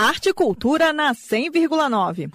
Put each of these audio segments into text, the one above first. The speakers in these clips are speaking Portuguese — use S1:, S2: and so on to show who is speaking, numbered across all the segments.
S1: Arte e Cultura na 100,9.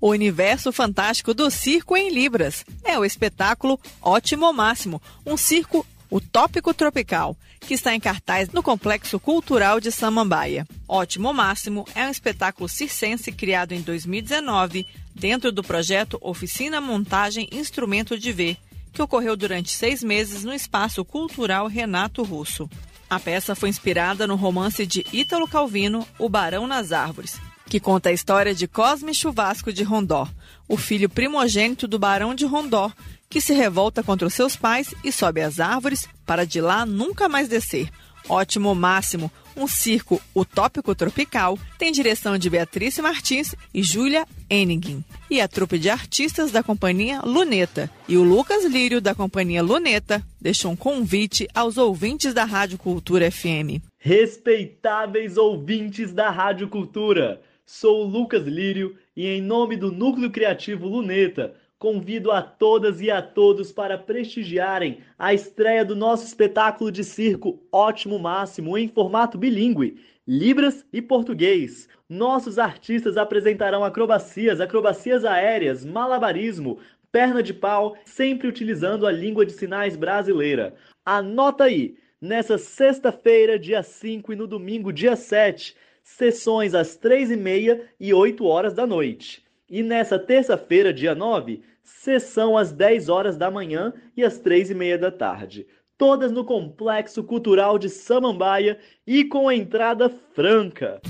S1: O universo fantástico do circo em Libras é o espetáculo Ótimo Máximo, um circo utópico tropical, que está em cartaz no Complexo Cultural de Samambaia. Ótimo Máximo é um espetáculo circense criado em 2019 dentro do projeto Oficina Montagem Instrumento de Ver, que ocorreu durante seis meses no Espaço Cultural Renato Russo. A peça foi inspirada no romance de Ítalo Calvino, O Barão nas Árvores, que conta a história de Cosme Chuvasco de Rondó, o filho primogênito do Barão de Rondó, que se revolta contra os seus pais e sobe às árvores para de lá nunca mais descer. Ótimo Máximo, um circo utópico tropical, tem direção de Beatriz Martins e Júlia Enigin. E a trupe de artistas da companhia Luneta. E o Lucas Lírio, da companhia Luneta, deixou um convite aos ouvintes da Rádio Cultura FM.
S2: Respeitáveis ouvintes da Rádio Cultura, sou o Lucas Lírio e, em nome do Núcleo Criativo Luneta, convido a todas e a todos para prestigiarem a estreia do nosso espetáculo de circo Ótimo Máximo em formato bilíngue, Libras e português. Nossos artistas apresentarão acrobacias, acrobacias aéreas, malabarismo, perna de pau, sempre utilizando a língua de sinais brasileira. Anota aí, nessa sexta-feira, dia 5 e no domingo, dia 7, sessões às 3h30 e 8 horas da noite. E nessa terça-feira, dia 9, sessão às 10 horas da manhã e às 3 e meia da tarde. Todas no Complexo Cultural de Samambaia e com entrada franca.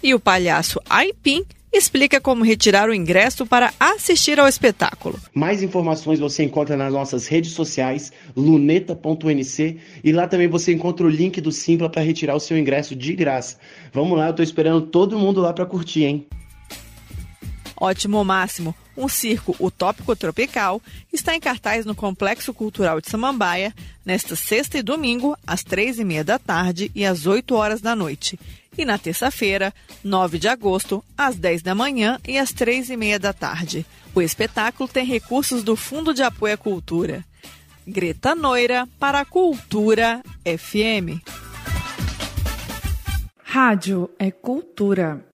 S1: E o palhaço Aipim explica como retirar o ingresso para assistir ao espetáculo.
S3: Mais informações você encontra nas nossas redes sociais, luneta.nc, e lá também você encontra o link do Simpla para retirar o seu ingresso de graça. Vamos lá, eu estou esperando todo mundo lá para curtir, hein?
S1: Ótimo Máximo, um circo utópico tropical, está em cartaz no Complexo Cultural de Samambaia nesta sexta e domingo, às três e meia da tarde e às oito horas da noite. E na terça-feira, 9 de agosto, às 10 da manhã e às três e meia da tarde. O espetáculo tem recursos do Fundo de Apoio à Cultura. Greta Noira para a Cultura FM.
S4: Rádio é cultura.